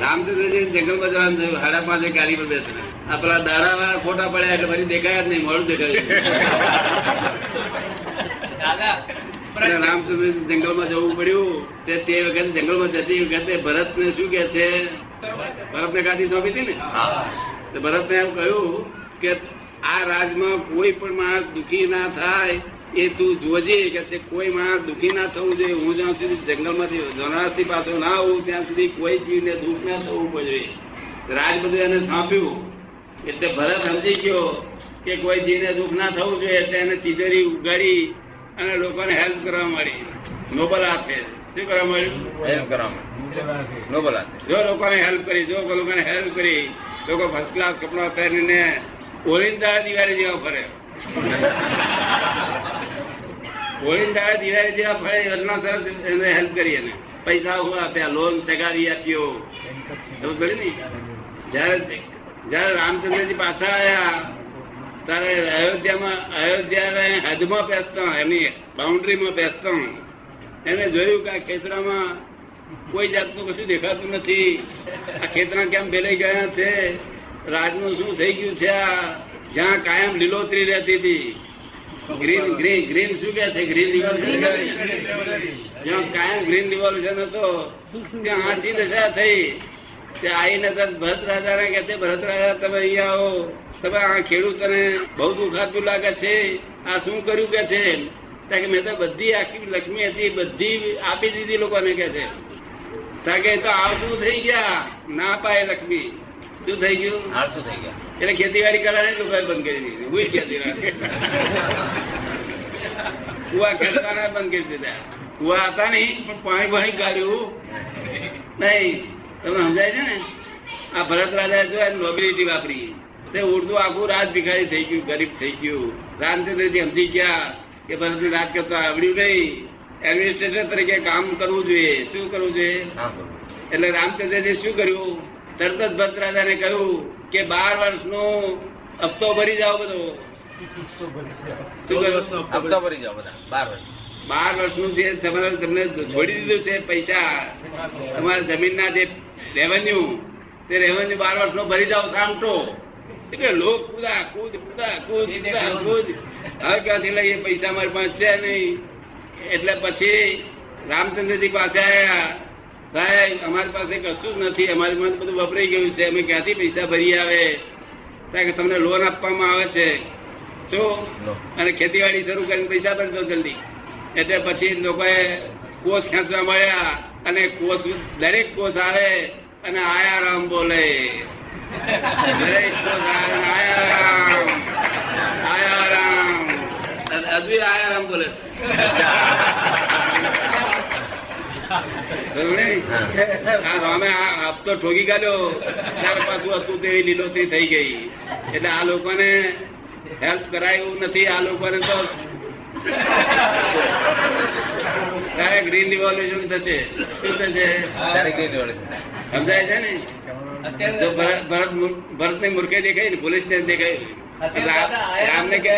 રામચંદ્રજી જંગલમાં જવાનું થયું સાડા પાંચે ગાડી પર બેસે આ પેલા દાડા વાળા ખોટા પડ્યા એટલે ફરી દેખાયા જ નહીં મોડું દેખાયું રામચંદ્ર જંગલમાં જવું પડ્યું તે તે વખતે જંગલમાં જતી વખતે ભરતને શું કે છે? ભરતને ગાદી સોંપી હતી ને? તો ભરતને એમ કહ્યું કે આ રાજમાં કોઈ પણ માણસ દુખી ના થાય એ તું જોજે કે છે કોઈ માણસ દુઃખી ના થવું જોઈએ. હું જ્યાં સુધી જંગલમાંથી જનારથી પાછો ના આવું ત્યાં સુધી કોઈ જીવને દુઃખ ના થવું જોઈએ. રાજ બધું એને સોંપ્યું એટલે ભરત સમજી ગયો કે કોઈ જીવને દુઃખ ના થવું જોઈએ એટલે એને તિજોરી ઉગાડી અને લોકોને હેલ્પ કરવા મળી. નોબલ આપે. શું કરવા મળ્યું? હેલ્પ કરવામાં નોબલ આપે. જો લોકોને હેલ્પ કરી જો લોકોને હેલ્પ કરી લોકો ફર્સ્ટ ક્લાસ કપડાં પહેરીને ઓરિંદા દિવાળી જેવા ફરે. ઓળિંદા દિવાળી જેવા ફળે યોજના સરસ એને હેલ્પ કરી એને. પૈસા આપ્યા લોન ચગાવી આપ્યો. એવું પડી ને? જયારે જયારે રામચંદ્રજી પાછા આવ્યા ત્યારે અયોધ્યામાં અયોધ્યા હદમાં બેસતા, એની બાઉન્ડ્રીમાં બેસતા. એને જોયું કે આ ખેતરામાં કોઈ જાતનું કશું દેખાતું નથી. આ ખેતરા કેમ ભેલાઈ ગયા છે? રાજનું શું થઈ ગયું છે? આ જ્યાં કાયમ લીલોતરી રહેતી હતી. ગ્રીન ગ્રીન ગ્રીન શું કે છે? ગ્રીન રિવોલ્યુશન જ્યાં કાયમ ગ્રીન રિવોલ્યુશન હતો ત્યાં હાથી દશા થઈ. તે આવીને તરત ભરત રાજાને કે છે ભરત રાજા તમે અહીંયા આવો. તમે આ ખેડૂતોને બહુ દુખાતું લાગે છે. આ શું કર્યું કે છે? ત્યાં કે મેં તો બધી આખી લક્ષ્મી હતી બધી આપી દીધી લોકોને કે છે. ત્યાં કે તો આવતું થઈ ગયા? ના પાય લક્ષ્મી. શું થઈ ગયું? શું થઈ ગયા? એટલે ખેતીવાડી કરવાની લોકોએ બંધ કરી દીધી. હું ખેતી કુવા ખેતવાના બંધ કરી દીધા. કુવા હતા નહીં પણ પાણી પાણી કાઢ્યું. નહીં તમને સમજાય છે ને? આ ભરત રાજા જો નોબિલિટી વાપરી. તે ઉર્દુ આખું રાજ ભિખારી થઈ ગયું ગરીબ થઈ ગયું. રામચંદ્રજી સમજી ગયા કે ભરતને રાજ કરતા આવડ્યું નહીં. એડમિનિસ્ટ્રેટર તરીકે કામ કરવું જોઈએ. શું કરવું જોઈએ? હા એટલે રામચંદ્રજી શું કર્યું? તરત જ ભરત રાજાને કહ્યું કે બાર વર્ષનો હપ્તો ભરી જાઓ બધો. હપ્તો ભરી જાઓ બધા બાર વર્ષ. બાર વર્ષનું જે તમારે તમને છોડી દીધું છે પૈસા તમારા જમીનના જે રેવન્યુ તે રેવન્યુ બાર વર્ષનો ભરી જાઓ સામટો એટલે લોક કુદા કુદ કુદા કુદ કુદા કુદ હવે ક્યાંથી લઈએ? પૈસા મારી પાસે છે નહીં. એટલે પછી રામચંદ્રજી પાસે આવ્યા સાહેબ અમારી પાસે કશું જ નથી. અમારી પાસે બધું વપરાઈ ગયું છે. અમે ક્યાંથી પૈસા ભરી આવે? કે તમને લોન આપવામાં આવે છે. શું. અને ખેતીવાડી શરૂ કરીને પૈસા ભરતો જલ્દી. એટલે પછી લોકોએ કોષ ખેંચવા મળ્યા અને કોષ દરેક કોષ આવે અને આયા રામ બોલે. દરેક કોષ આવે આયા રામ આયા રામ અદ્ભુત આયા રામ બોલે? આ રામે આ હપ્તો ઠોકી કાઢ્યો. ત્યાર પાછું હતું તેવી લીલોતરી થઈ ગઈ. એટલે આ લોકોને હેલ્પ કરાયું નથી આ લોકોને તો ત્યારે ગ્રીન રિવોલ્યુશન થશે. શું થશે? સમજાય છે ને? જો ભરત ભરતની ભરતની મૂર્ખે દેખાય ને પોલીસ ને દેખાય એટલે આ- રામને કે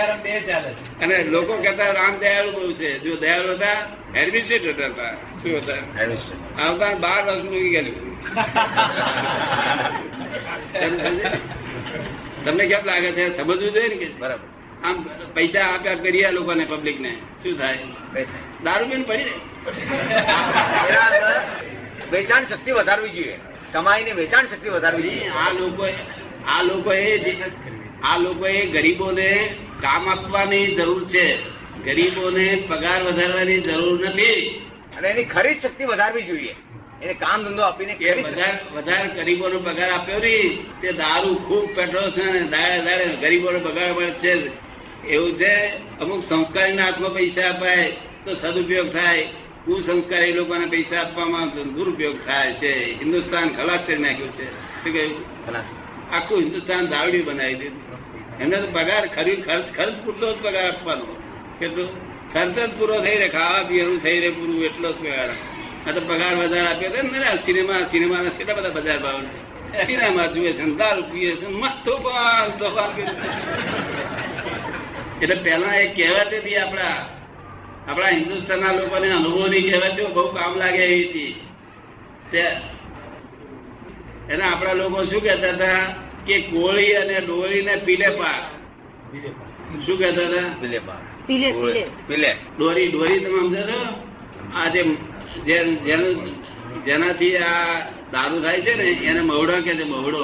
અને લોકો કહેતા રામ દયાળુ બહુ છે. જો દયાળુ હતા એડમિનિસ્ટ્રેટર હતા. શું હતા આવતા બાર વર્ષ મૂકી ગયેલું તમને કેમ લાગે છે? સમજવું જોઈએ ને કે? બરાબર. આમ પૈસા આપ્યા કરીએ આ લોકોને પબ્લિક ને. શું થાય? દારૂ પીને પડી રહે. વેચાણ શક્તિ વધારવી જોઈએ. કમાઈને વેચાણ શક્તિ વધારવી જોઈએ. આ લોકો આ લોકોએ આ લોકોએ ગરીબોને કામ આપવાની જરૂર છે. ગરીબોને પગાર વધારવાની જરૂર નથી. અને એની ખરીદ શક્તિ વધારવી જોઈએ. એને કામ ધંધો આપીને કે વધારે વધારે ગરીબોનો પગાર આપ્યો નહીં તે દારૂ ખૂબ પેટ્રોલ છે ને દાડે દાડે ગરીબોનો પગાર મળે છે એવું છે? અમુક સંસ્કારીના હાથમાં પૈસા અપાય તો સદુપયોગ થાય. કુસંસ્કારી લોકોને પૈસા આપવામાં દુરુપયોગ થાય છે. હિન્દુસ્તાન ખલાસ કરી નાખ્યું છે. શું કહ્યું? ખલાસ. આખું હિન્દુસ્તાન દાવડી બનાવી દીધું. એમને તો પગાર ખરી ખર્ચ ખર્ચ પૂરતો જ પગાર આપવાનો. કેટલું? ખર્ચ પૂરો થઈ રહે ખાવા પીવાનું થઈ રહે પૂરું એટલો જ પગાર આ તો પગાર વધારે આપ્યો હતો ને સિનેમા સિનેમાના છેલ્લા બધા બજાર ભાવ સિનેમા જુએ છે, દારૂ પીએ છે, મસ્ત. એટલે પહેલા એ કહેવત હતી આપણા આપણા હિન્દુસ્તાનના લોકોને અનુભવની કહેવત બહુ કામ લાગે એવી હતી. એને આપણા લોકો શું કહેતા હતા કે કોળી અને ડોળીને પીલે પાક. શું કહેતા હતા? પીલે પાર પીલે પીલે પીલે દોરી દોરી તમે સમજો છો આ જે જેનું જેનાથી આ દારૂ થાય છે ને એને મવડો કે છે મવડો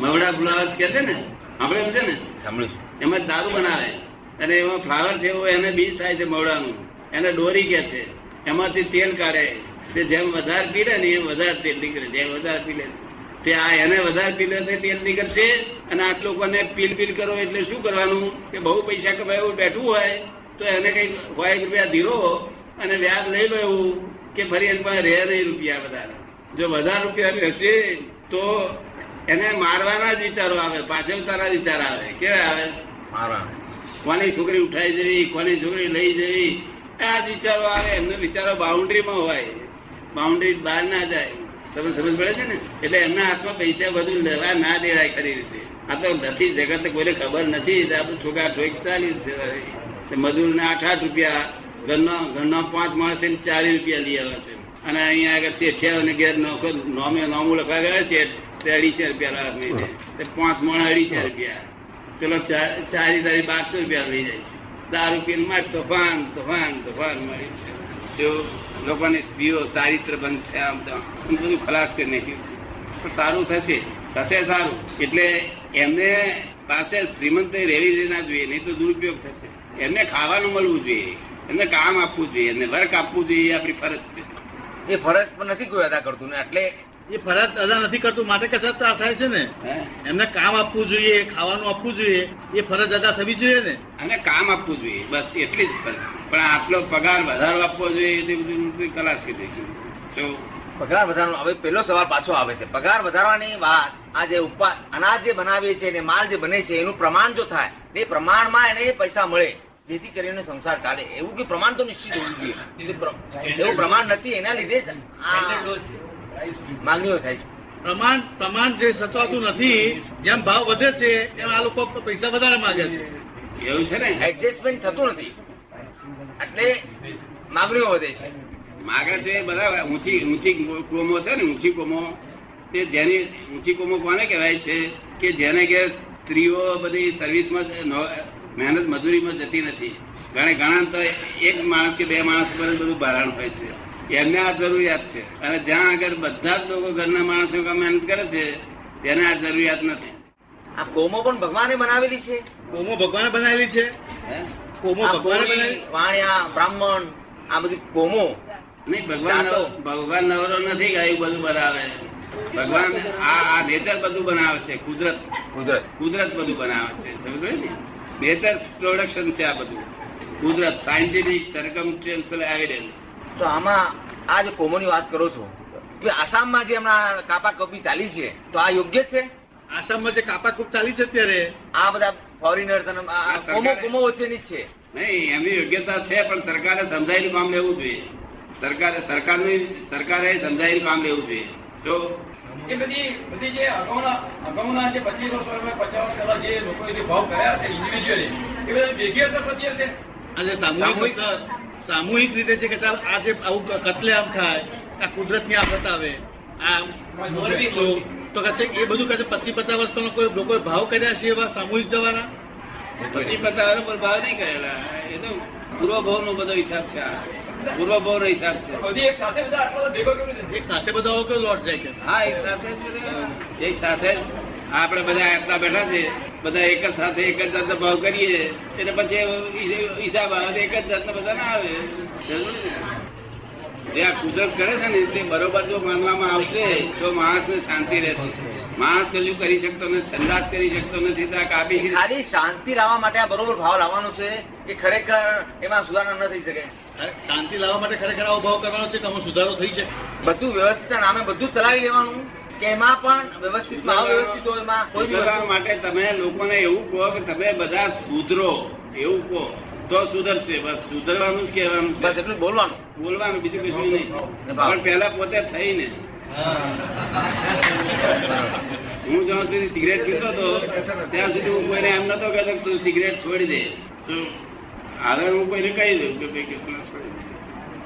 મવડા ફ્લાવર કે છે ને આપણે એમ છે ને સાંભળ્યું એમાં દારૂ બનાવે અને એમાં ફ્લાવર છે એને બીજ થાય છે મવડાનું એને દોરી કે છે એમાંથી તેલ કાઢે તે જેમ વધારે પીલે ને એ વધારે તેલ નીકળે જેમ વધારે પીલે તે આ એને વધારે પીલે તે તેલ નીકળશે અને આ લોકોને પીલ પીલ કરો એટલે શું કરવાનું? કે બહુ પૈસા કમાય એવું બેઠું હોય તો એને કઈ હોય રૂપિયા ધીરો અને વ્યાજ લઈ લો એવું કે ફરી એની પાસે રહે નહીં રૂપિયા વધારે. જો વધારે રૂપિયા રહેશે તો એને મારવાના જ વિચારો આવે પાછળતાના વિચાર આવે. કેવા આવે? મારા કોની છોકરી ઉઠાઈ જવી કોની છોકરી લઈ જવી? આ જ વિચારો આવે. એમને વિચારો બાઉન્ડ્રીમાં હોય. બાઉન્ડ્રી બહાર ના જાય. તમે સમજ પડે છે ને? એટલે એમના હાથમાં પૈસા બધું લેવા ના દેવાય ખરી રીતે. આ તો નથી, જગત કોઈને ખબર નથી આપણે ઠોક ચાલીસ છે. વળી. તે આઠ આઠ રૂપિયા ઘરનો ઘરનો પાંચ માણસ થઈને ચાલીસ રૂપિયા લઈ આવે છે. અને અહીંયા આગળ શેઠિયાઓને ઘેર નોખો, નોમે નોમું લખવા ગયા શેઠ, તે અઢીસો રૂપિયા લાવે પાંચ માણસ અઢીસો રૂપિયા. પેલો ચાર ચારી તારી બારસો રૂપિયા લઈ જાય છે. દારૂ પીને માર, તોફાન તોફાન તોફાન મળી છે લોકોને પીઓ ચારિત્ર બંધ થયા બધું ખલાસ કરી નાખ્યું પણ સારું થશે થશે સારું. એટલે એમને પાસે શ્રીમંત રહેવી રહેના જોઈએ, નહીં તો દુરુપયોગ થશે. એમને ખાવાનું મળવું જોઈએ, એમને કામ આપવું જોઈએ, એમને વર્ક આપવું જોઈએ આપણી ફરજ છે. એ ફરજ પણ નથી કોઈ અદા કરતું ને, એટલે એ ફરજ અદા નથી કરતું. માટે કસરત તો આ થાય છે ને. એમને કામ આપવું જોઈએ ખાવાનું આપવું જોઈએ એ ફરજ અદા થવી જોઈએ ને. અને કામ આપવું જોઈએ. બસ એટલી જ ફરજ. પણ આટલો પગાર વધારો આપવો જોઈએ એ બધું કલાક કીધી. જો પગાર વધારવાનો હવે પેલો સવાલ પાછો આવે છે. પગાર વધારવાની વાત આ જે ઉપા અનાજ જે બનાવીએ છીએ ને માલ જે બને છે એનું પ્રમાણ જો થાય એ પ્રમાણમાં એને પૈસા મળે. જેથી કરીને સંસાર ચાલે. એવું કે પ્રમાણ તો નિશ્ચિત હોવું જોઈએ. એવું પ્રમાણ નથી એના લીધે જ આ માંગણીઓ થાય છે. પ્રમાણ પ્રમાણ જે સચવાતું નથી જેમ ભાવ વધે છે એમ આ લોકો પૈસા વધારે માંગે છે. એવું છે ને? એડજસ્ટમેન્ટ થતું નથી. એટલે માંગણીઓ વધે છે. માગે છે બધા ઊંચી ઊંચી કોમો છે ને ઊંચી કોમો. તે જેની ઊંચી કોમો કોને કહેવાય છે? કે જેને કે સ્ત્રીઓ બધી સર્વિસમાં મહેનત મજૂરીમાં જતી નથી. ઘણા ઘણા તો એક માણસ કે બે માણસ પર બધું ભારણ હોય છે. એમને આ જરૂરિયાત છે. અને જ્યાં આગળ બધા જ લોકો ઘરના માણસો મહેનત કરે છે તેને આ જરૂરિયાત નથી. આ કોમો પણ ભગવાને બનાવેલી છે? કોમો ભગવાને બનાવેલી છે? કોમો ભગવાન કોળી, વાણિયા બ્રાહ્મણ આ બધી કોમો. નહીં ભગવાન ભગવાન નવરો નથી ગાયું એવું બધું બનાવે. ભગવાન આ આ નેચર બધું બનાવે છે કુદરત. કુદરત. કુદરત બધું બનાવે છે. સમજ ને? નેચર પ્રોડક્શન છે આ બધું. કુદરત સાયન્ટિફિક સર્કમસ્ટેન્શિયલ એવિડન્સ તો આમાં આ જે કોમોની વાત કરો છો કે આસામમાં જે હમણાં કાપા કપી ચાલી છે તો આ યોગ્ય છે? આસામમાં જે કાપાકૂપ ચાલી છે અત્યારે આ બધા ફોરેનર્સ અને કોમો કોમો વચ્ચેની જ છે. નહીં એમની યોગ્યતા છે પણ સરકારે સમજાયેલું કામ લેવું જોઈએ. સરકારે સરકારની સરકારે સમજાયેલું કામ લેવું જોઈએ. જો એ બધી બધી જે અગાઉના અગાઉના જે પચીસ વર્ષ પચાસ વર્ષ જે લોકોએ ભાવ કર્યા છે ઇન્ડિવિજ્યુઅલી એ બધા ભેગી અસર થતી હશે? આજે સામૂહિક સામૂહિક રીતે છે કે ચાલ આજે આવું કતલેઆમ થાય આ કુદરતની આફત આવે આ તો તો કહે છે એ બધું કહે છે પચીસ પચાસ વર્ષ પહેલા કોઈ લોકોએ ભાવ કર્યા છે એવા સામૂહિક જવાના? પચીસ પચાસ પર ભાવ નહીં કરેલા. એ તો પૂર્વભાવ નો બધો હિસાબ છે આ. પૂર્વભાવ નો હિસાબ છે. એક સાથે બધા આટલા ભેગો એક સાથે બધા આવો કે લોટ જાય છે હા એક સાથે જ એક સાથે આપણે બધા આટલા બેઠા છે બધા એક જ સાથે એક જ જાતનો ભાવ કરીએ એટલે પછી હિસાબ આવે એક જ જાતનો બધા ના આવે. જે આ કુદરત કરે છે ને તે બરોબર જો માનવામાં આવશે તો માણસને શાંતિ રહેશે. માણસ કશું કરી શકતો નથી ઠંડાશ કરી શકતો નથી ત્યાં કાપી ખાલી શાંતિ લાવવા માટે આ બરોબર ભાવ લાવવાનો છે કે ખરેખર એમાં સુધારણા ન થઈ શકે? શાંતિ લાવવા માટે ખરેખર આવો ભાવ કરવાનો છે કે સુધારો થઈ શકે? બધું વ્યવસ્થિત નામે બધું ચલાવી લેવાનું. એમાં પણ વ્યવસ્થિત અવ્યવસ્થિત એમાં કોઈ માટે તમે લોકોને એવું કહો કે તમે બધા સુધરો એવું કહો. તો સુધરશે બસ સુધરવાનું જ કહેવાનું છે. બસ એટલું બોલવાનું. બોલવાનું બીજું કશું નહીં. પણ પહેલા પોતે થઈને હું જ્યાં સુધી સિગરેટ પીતો હતો ત્યાં સુધી હું કોઈને એમ નતો કહેતો કે તું સિગરેટ છોડી દે. હવે હું કોઈને કહી દઉં કે ભાઈ કે છોડી દે.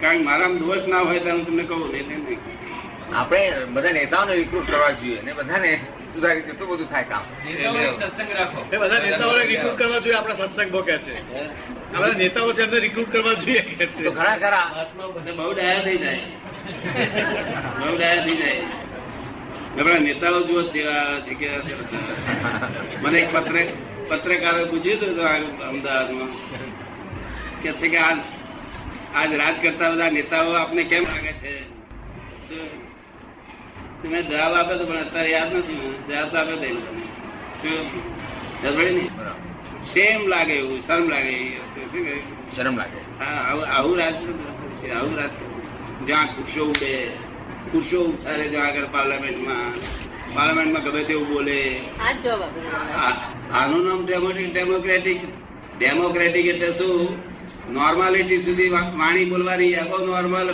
કારણ કે મારામાં દોષ ના હોય તો હું તમને કહું નહીં. આપણે બધા નેતાઓને રિક્રુટ કરવા જોઈએ ને બધાને સુધારી કેટલું તો બધું થાય કામ. સત્સંગ રાખો. એ બધા નેતાઓને રિક્રુટ કરવા જોઈએ આપણા સત્સંગ ભોગે છે. આ બધા નેતાઓ છે એમને રિક્રુટ કરવા જોઈએ તો ઘણા ખરા બહુ ડાયા થઈ જાય. બહુ ડાયા થઈ જાય. આપણા નેતાઓ જુઓ. મને એક પત્ર પત્રકારે પૂછ્યું હતું અમદાવાદમાં. કે છે કે આજ આજ રાજ કરતા બધા નેતાઓ આપને કેમ લાગે છે? શું? તો મેં જવાબ આપ્યો તો પણ અત્યારે યાદ નથી. જવાબ તો આપ્યો દઈ શું ખબર પડી ને? બરાબર. સેમ લાગે એવું? શરમ લાગે શરમ લાગે. હા, આવું રાત આવું રાજકારણ જ્યાં ખુરશો ઉડે ખુરશો ઉછાળે જ્યાં આગળ પાર્લામેન્ટમાં. પાર્લામેન્ટમાં ગમે તેવું બોલે. આનું નામ ડેમોક્રેટિક ડેમોક્રેટિક ડેમોક્રેટિક એટલે શું? નોર્માલિટી સુધી વાણી બોલવાની આખો નોર્મલ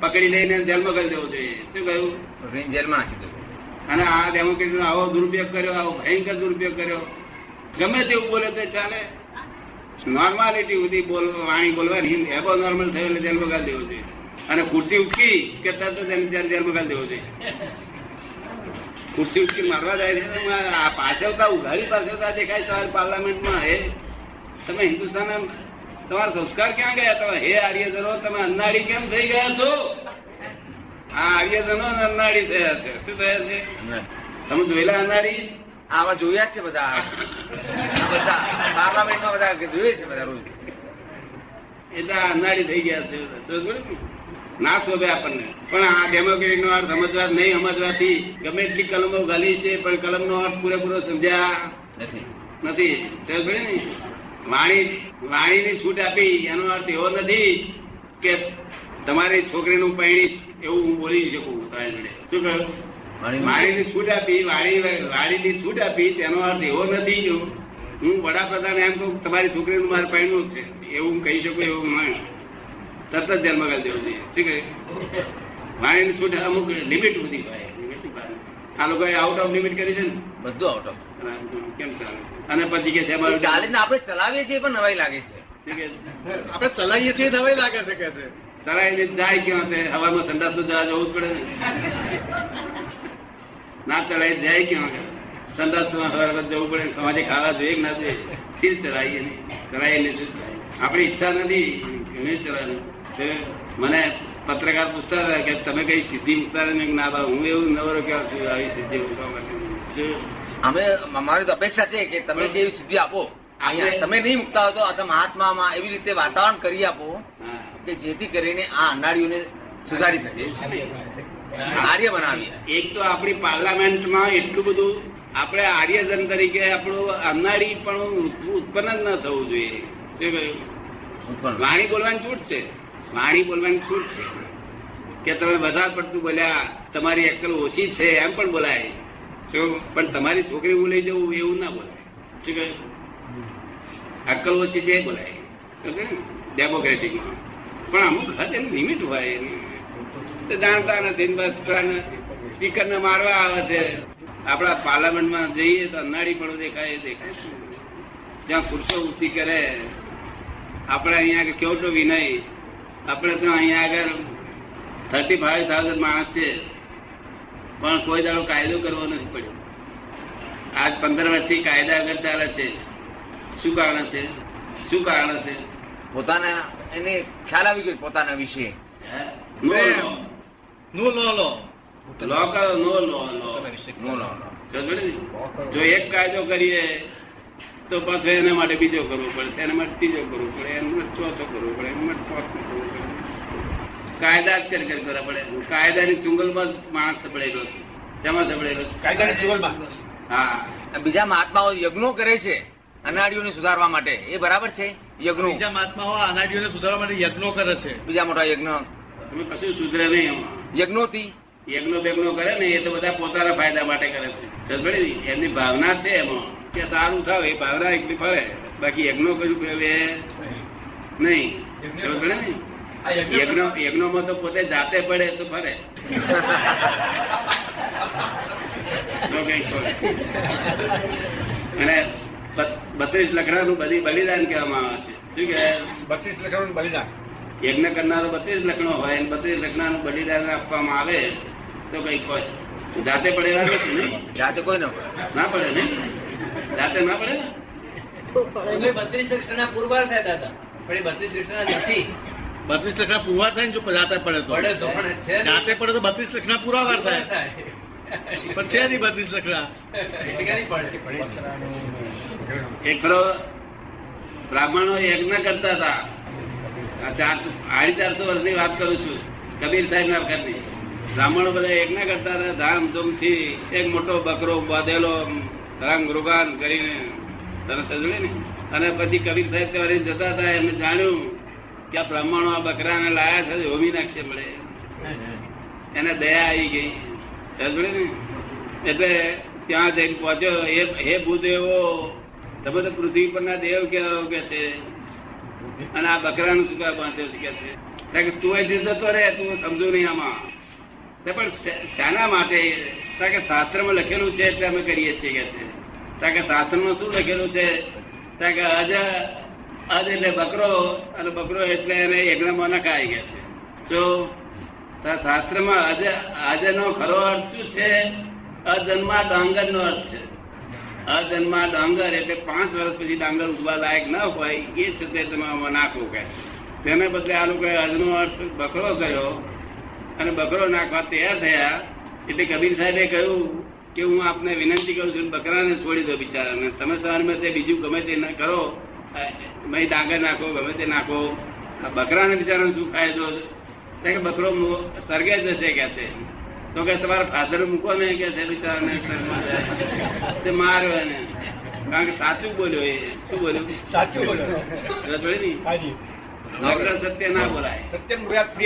પકડી લઈને જેલમાં કરી દેવો જોઈએ. શું કહ્યું? જેલમાં નાખી દેવું. અને આ ડેમોક્રેટિક નો આવો દુરુપયોગ કર્યો આવો ભયંકર દુરુપયોગ કર્યો. ગમે તેવું બોલે તો ચાલે. નોર્માલિટી સુધી બોલ વાણી બોલવાની એવો નોર્મલ થયો એટલે જેલમાં ગાળી દેવો જોઈએ. અને ખુરશી ઉચકી કે તરત જ એને જેલ- જેલમાં ગાળી દેવો જોઈએ. ખુરશી ઉચકી મારવા જાય છે. આ પાછળતા ઉઘાડી પાછળતા દેખાય તમારે પાર્લામેન્ટમાં હે? તમે હિન્દુસ્તાન તમારા સંસ્કાર ક્યાં ગયા? તમે હે આર્યજનો તમે અન્નાળી કેમ થઈ ગયા છો? આ આર્યજનો અન્નાળી થયા છે. શું થયા છે? તમે જોયેલા અન્નાળી? આમાં જોયા છે બધા. બધા પાર્લામેન્ટમાં બધા જોઈએ છે બધા રોજ. એટલે અન્નાળી થઈ ગયા છે. ને? શોભે આપણને. પણ આ ડેમોક્રેટિક નો અર્થ સમજવા નહીં સમજવાથી ગમે એટલી કલમો ગાલી છે પણ કલમ નો અર્થ પૂરેપૂરો સમજ્યા નથી. નથી. સમજ પડી ને? વાણી વાણીની છૂટ આપી એનો અર્થ એવો નથી કે તમારી છોકરીનું પૈણી એવું હું બોલી શકું તમારી જોડે શું કહ્યું? વાણીની છૂટ આપી વાણી વાણીની છૂટ આપી તેનો અર્થ એવો નથી જો હું વડાપ્રધાન એમ કહું તમારી છોકરીનું મારે પહેણું જ છે. એવું હું કહી શકું એવું નહીં તરત જ ધ્યાનમાં કરી દેવું જોઈએ. શું કહે વાણીની છૂટ અમુક લિમિટ બધી ની બહાર. આ લોકોએ આઉટ ઓફ લિમિટ કરી છે ને? બધું આઉટ ઓફ કેમ ચાલે? અને પછી કે છે ચાલે ને આપણે ચલાવીએ છીએ પણ નવાઈ લાગે છે. આપણે ચલાવીએ છીએ નવાઈ લાગે છે કે છે? તરાઈને જાય ક્યાં તે? હવામાં સંડાસ તો જવા જવું જ પડે ને. ના ચલાય જાય ક્યાં સંડાસ તો હવામાં જવું પડે સમાજે ખાવા જોઈએ કે ના જોઈએ? સ્થિર ચલાવીએ નહીં ચલાવીએ નહીં શું થાય? આપણી ઈચ્છા નથી નહીં ચલાવી મને પત્રકાર પૂછતા હતા કે તમે કઈ સિદ્ધિ મૂકતા ને ના બા હું એવું નવરો ક્યાં છું આવી સિદ્ધિ મૂકવા માટે? અમે અમારી તો અપેક્ષા છે કે તમે જે સિદ્ધિ આપો. અહીંયા તમે નહીં મુકતા હોતો અથવા મહાત્મામાં એવી રીતે વાતાવરણ કરી આપો કે જેથી કરીને આ અનાળીઓને સુધારી શકે. કાર્ય બનાવીએ. એક તો આપણી પાર્લામેન્ટમાં એટલું બધું આપણે આર્યજન તરીકે આપણું અનાળી પણ ઉત્પન્ન જ ન થવું જોઈએ. શું કહ્યું. વાણી બોલવાની છૂટ છે? વાણી બોલવાની છૂટ છે? કે તમે વધારે પડતું બોલ્યા તમારી અક્કલ ઓછી છે એમ પણ બોલાય. શું પણ તમારી છોકરી હું લઈ જવું, એવું ના બોલાય. શું કહે? અક્કલ ઓછી છે બોલાય. શું ડેમોક્રેટિકમાં પણ અમુક હદ એની લિમિટ હોય. તો જાણતા નથી સ્પીકર ને મારવા આવે છે. આપણા પાર્લામેન્ટમાં જઈએ તો અનાળી પણ દેખાય દેખાય. જ્યાં ખુરશો ઊંચી કરે. આપણે અહીંયા કેવટો વિનય. આપણે તો અહીંયા આગળ થર્ટી ફાઈવ થાઉઝન્ડ માણસ છે. પણ કોઈ દાડો કાયદો કરવો નથી પડ્યો. આજ પંદર વર્ષથી કાયદા વગર ચાલે છે. શું કારણ છે? શું કારણ છે? પોતાના એને ખ્યાલ આવી ગયો પોતાના વિશે. નો. લો નો લો લો કરો નો લો લો નો લો? જો એક કાયદો કરીએ તો પાછો એના માટે બીજો કરવો પડશે. એના માટે ત્રીજો કરવો પડે. એના માટે ચોથો કરવો પડે. એના માટે પડે કાયદા જ કરી કરી કરવા પડે. કાયદાની ચુંગલમાં માણસ સપડેલો છું. શેમાં સપડેલો છું? કાયદાની ચુંગલમાં? હા. બીજા મહાત્માઓ યજ્ઞો કરે છે અનાડીઓને સુધારવા માટે. એ બરાબર છે યજ્ઞો? બીજા મહાત્માઓ અનાડીઓને સુધારવા માટે યજ્ઞો કરે છે. બીજા મોટા યજ્ઞ? તમે કશું સુધરે નહીં યજ્ઞોથી? યજ્ઞો બેગનો કરે ને એ તો બધા પોતાના ફાયદા માટે કરે છે. સમજે એમની ભાવના છે એમાં. કે સારું થાવ એ ભાવના એકલી ફરે બાકી યજ્ઞો કર્યું એ નહીં. સમજ પડે ને? યજ્ઞ યજ્ઞ યજ્ઞોમાં તો પોતે જાતે પડે તો ફરે. તો કંઈક ફરે. અને બત્રીસ લખણાનું બલી બલિદાન કહેવામાં આવે છે. શું કે બત્રીસ લખવાનું બલિદાન. યજ્ઞ કરનારો બત્રીસ લખણો હોય અને બત્રીસ લખણાનું બલિદાન આપવામાં આવે તો કઈ કોઈ જાતે પડેલા નથી ને? જાતે કોઈ ન પડે. ના પડે ને? જાતે ના પડે? ને? અમે બત્રીસ લક્ષના પુરવાર થયા હતા. પણ એ બત્રીસ લક્ષણ નથી. બત્રીસ લક્ષના પૂરા થાય ને જો જાતે પડે તો. તો પણ છે નહીં. જાતે પડે તો બત્રીસ લક્ષના પૂરા વાર થાય. પણ છે નહીં બત્રીસ પડે. એક ખરો બ્રાહ્મણો યજ્ઞ કરતા હતા. ચારસો સાડી ચારસો વર્ષની વાત કરું છું. કબીર સાહેબ ના વખતની. બ્રાહ્મણો બધા યજ્ઞ કરતા હતા. ધામધૂમથી એક મોટો બકરો બાંધેલો રંગ રૂગાન કરીને તને સજવે ને. અને પછી કબીર સાહેબ ત્યાં જતા હતા. એમને જાણ્યું કે આ બ્રાહ્મણો આ બકરાને લાયા છે, હોમી નાખશે મળે. એને દયા આવી ગઈ. સમજે ને? એટલે ત્યાં જઈને પહોંચ્યો, હે હે ભૂદેવો, તમે તો પૃથ્વી પરના દેવ કેવો કે છે. અને આ બકરાનું શું કામ બાંધ્યો છે કે છે? કે તું અહીંથી જતો રે તું સમજુ નહીં આમાં. પણ શાના માટે? કારણ કે શાસ્ત્રમાં લખેલું છે, એટલે અમે કરીએ છીએ કે છે. કે શાસ્ત્રમાં શું લખેલું છે? કારણ કે અજ અજ એટલે બકરો અને બકરો એટલે એને યજ્ઞમાં નખાય ગયા છે. જો શાસ્ત્રમાં શાસ્ત્રમાં આજે નો ખરો અર્થ શું છે? અજન્મા ડાંગર નો અર્થ છે. અજન્મા ડાંગર એટલે પાંચ વર્ષ પછી ડાંગર ઉગવા લાયક ન હોય એ છે તે તમે નાખવું નાખો કે. તેને બદલે આ લોકોએ અજનો અર્થ બકરો કર્યો અને બકરો નાખવા તૈયાર થયા એટલે કબીર સાહેબે કહ્યું કે હું આપને વિનંતી કરું છું બકરાને છોડી દો બિચારાને. તમે સવારમાં તે બીજું ગમે તે ન કરો. મેં ડાંગર નાખો ગમે તે નાખો. આ બકરાને બિચારાને શું ફાયદો કે બકરો મો- સર્ગે જશે કે છે તો કે તમારા ફાધર મૂકો ને કે છે બિચારાને તે માર્યો એને. કારણ કે સાચું બોલ્યો એ. શું બોલ્યું? સાચું બોલ્યો. નગ્ન સત્ય ના બોલાય. સત્ય બ્રુયાત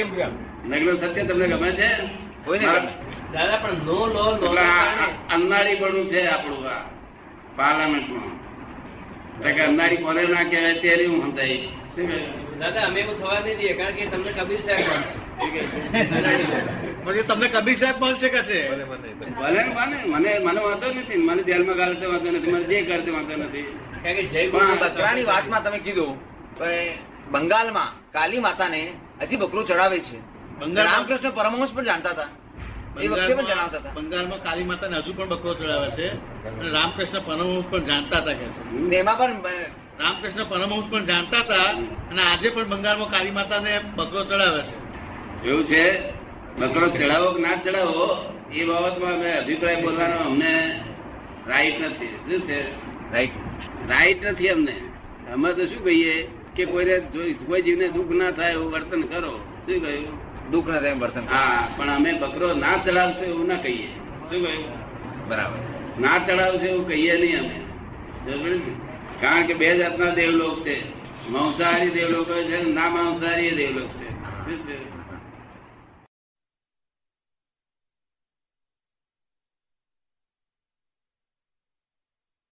નગ્ન સત્ય તમને ગમે છે? કોઈને ગમે. દાદા પણ નો લો અન્નારી પણ છે આપણું આ પાર્લામેન્ટમાં એટલે કોને ના કહેવાય તે હું સમજાવીશ. દાદા અમે એવું થવા નહીં દઈએ કારણ કે તમને કબીર સાહેબ મળશે શું કહ્યું? પછી તમને કબીર સાહેબ મળશે કે છે? ભલે ને મને મને વાંધો નથી. મને જેલમાં ગાલે તો વાંધો નથી. મને જે કરતે વાંધો નથી. કારણ કે જય પણ બકરાની વાતમાં તમે કીધું બંગાળમાં કાલી માતાને હજી બકરું ચડાવે છે. રામકૃષ્ણ પરમહંસ પણ જાણતા હતા. બંગાળમાં કાલી માતાને હજુ પણ બકરો ચડાવે છે. અને રામકૃષ્ણ પરમહંસ પણ જાણતા હતા કે છે. એમાં પણ રામકૃષ્ણ પરમહંસ પણ જાણતા હતા અને આજે પણ બંગાળમાં કાલી માતાને બકરો ચડાવે છે. એવું છે? બકરો ચડાવો કે ના ચડાવો? એ બાબતમાં અમે અભિપ્રાય બોલવાનો અમને રાઈટ નથી. શું છે? રાઈટ રાઈટ નથી અમને. અમે તો શું કહીએ કે કોઈને જો- કોઈ જીવને દુઃખ ના થાય એવું વર્તન કરો. શું કહ્યું? દુઃખ ન થાય વર્તન હા પણ અમે બકરો ના ચડાવશો એવું ના કહીએ. શું કહ્યું? બરાબર. ના ચડાવશે એવું કહીએ નહીં અમે. કારણ કે બે જાતના દેવલોક છે. માંસાહારી દેવલોક છે ના માંસાહારી દેવલોક છે?